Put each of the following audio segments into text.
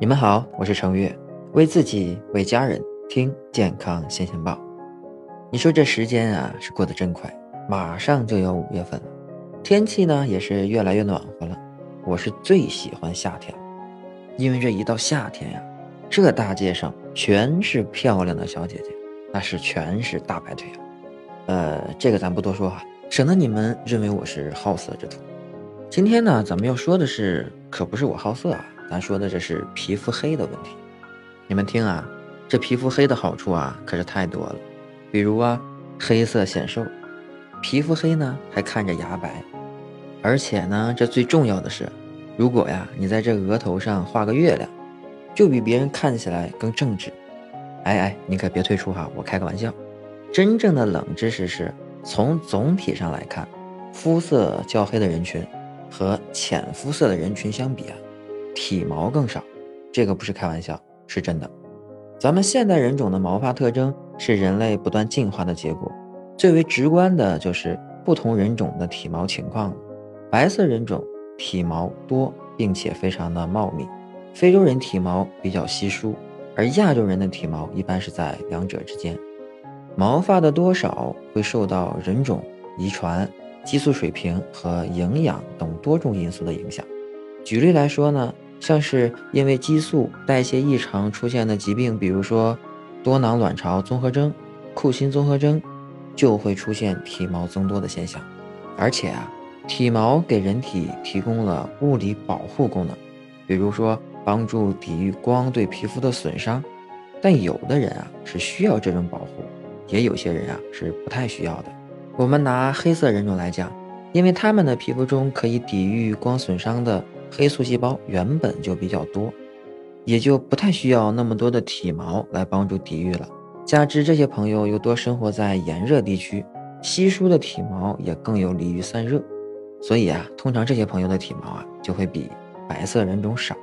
你们好，我是程月，为自己为家人听健康新鲜报。你说这时间啊是过得真快，马上就要五月份了，天气呢也是越来越暖和了。我是最喜欢夏天，因为这一到夏天呀，这大街上全是漂亮的小姐姐，那是全是大白腿啊。呃，这个咱不多说哈，省得你们认为我是好色之徒。今天呢，咱们要说的是，可不是我好色啊。咱说的这是皮肤黑的问题，你们听啊，这皮肤黑的好处啊可是太多了，比如啊，黑色显瘦，皮肤黑呢还看着牙白，而且呢，这最重要的是，如果呀你在这额头上画个月亮，就比别人看起来更正直。哎哎，你可别退出哈，我开个玩笑。真正的冷知识是从总体上来看，肤色较黑的人群和浅肤色的人群相比啊。体毛更少，这个不是开玩笑，是真的。咱们现代人种的毛发特征是人类不断进化的结果，最为直观的就是不同人种的体毛情况。白色人种体毛多，并且非常的茂密；非洲人体毛比较稀疏，而亚洲人的体毛一般是在两者之间。毛发的多少会受到人种、遗传、激素水平和营养等多种因素的影响。举例来说呢？像是因为激素代谢异常出现的疾病，比如说多囊卵巢综合征、库欣综合征，就会出现体毛增多的现象。而且啊，体毛给人体提供了物理保护功能，比如说帮助抵御光对皮肤的损伤。但有的人啊是需要这种保护，也有些人啊是不太需要的。我们拿黑色人种来讲，因为他们的皮肤中可以抵御光损伤的。黑素细胞原本就比较多，也就不太需要那么多的体毛来帮助抵御了。加之这些朋友又多生活在炎热地区，稀疏的体毛也更有利于散热，所以啊，通常这些朋友的体毛啊就会比白色人种少。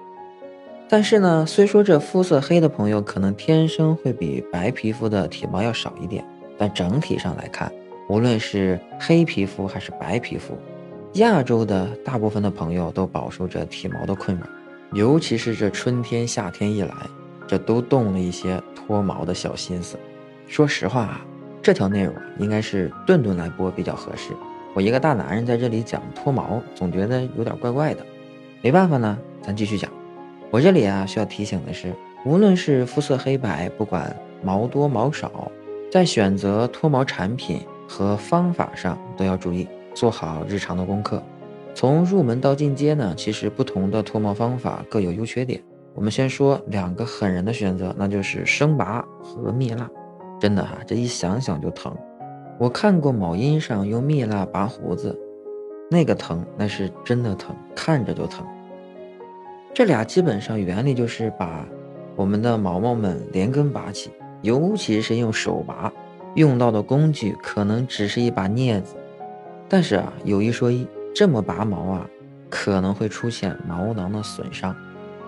但是呢，虽说这肤色黑的朋友可能天生会比白皮肤的体毛要少一点，但整体上来看，无论是黑皮肤还是白皮肤。亚洲的大部分的朋友都饱受着体毛的困扰，尤其是这春天、夏天一来，这都动了一些脱毛的小心思。说实话啊，这条内容啊，应该是顿顿来播比较合适。我一个大男人在这里讲脱毛，总觉得有点怪怪的。没办法呢，咱继续讲。我这里啊，需要提醒的是，无论是肤色黑白，不管毛多毛少，在选择脱毛产品和方法上都要注意。做好日常的功课，从入门到进阶呢，其实不同的脱毛方法各有优缺点。我们先说两个狠人的选择，那就是生拔和蜜蜡。真的哈，这一想想就疼。我看过某音上用蜜蜡拔胡子，那个疼那是真的疼，看着就疼。这俩基本上原理就是把我们的毛毛们连根拔起，尤其是用手拔，用到的工具可能只是一把镊子。但是啊，有一说一，这么拔毛啊，可能会出现毛囊的损伤。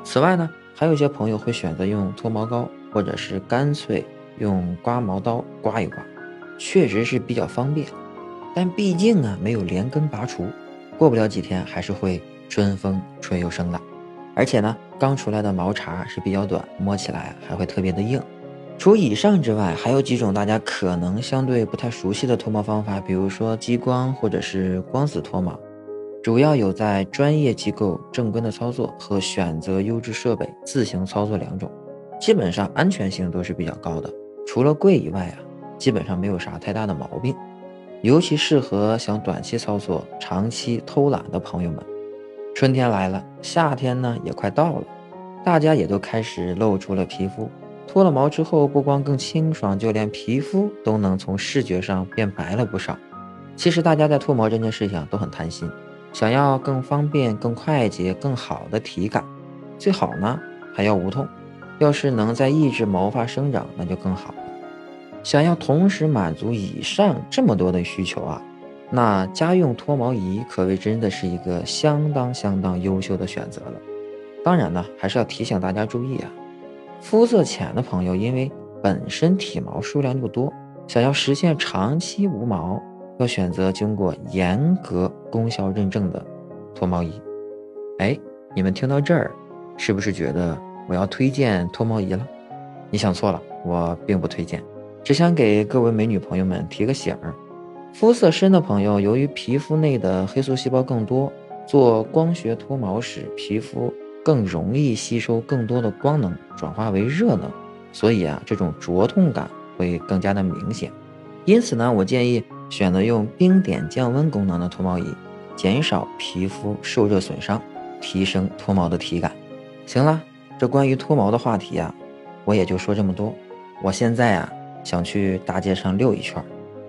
此外呢，还有些朋友会选择用脱毛膏，或者是干脆用刮毛刀刮一刮，确实是比较方便。但毕竟啊，没有连根拔除，过不了几天还是会春风吹又生的。而且呢，刚出来的毛茬是比较短，摸起来还会特别的硬。除以上之外，还有几种大家可能相对不太熟悉的脱毛方法，比如说激光或者是光子脱毛，主要有在专业机构正规的操作和选择优质设备自行操作两种，基本上安全性都是比较高的。除了贵以外啊，基本上没有啥太大的毛病，尤其适合想短期操作、长期偷懒的朋友们。春天来了，夏天呢也快到了，大家也都开始露出了皮肤。脱了毛之后，不光更清爽，就连皮肤都能从视觉上变白了不少。其实大家在脱毛这件事情都很贪心，想要更方便、更快捷、更好的体感，最好呢还要无痛。要是能在抑制毛发生长，那就更好了。想要同时满足以上这么多的需求啊，那家用脱毛仪可谓真的是一个相当相当优秀的选择了。当然呢，还是要提醒大家注意啊。肤色浅的朋友，因为本身体毛数量就多，想要实现长期无毛，要选择经过严格功效认证的脱毛仪。哎，你们听到这儿，是不是觉得我要推荐脱毛仪了。你想错了，我并不推荐，只想给各位美女朋友们提个醒儿：肤色深的朋友，由于皮肤内的黑素细胞更多，做光学脱毛时，皮肤更容易吸收更多的光能，转化为热能，所以啊，这种灼痛感会更加的明显。因此呢，我建议选择用冰点降温功能的脱毛仪，减少皮肤受热损伤，提升脱毛的体感。行了，这关于脱毛的话题啊。我也就说这么多。我现在啊，想去大街上溜一圈，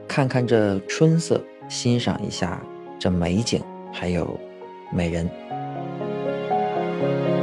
看看这春色，欣赏一下这美景，还有美人。Thank you.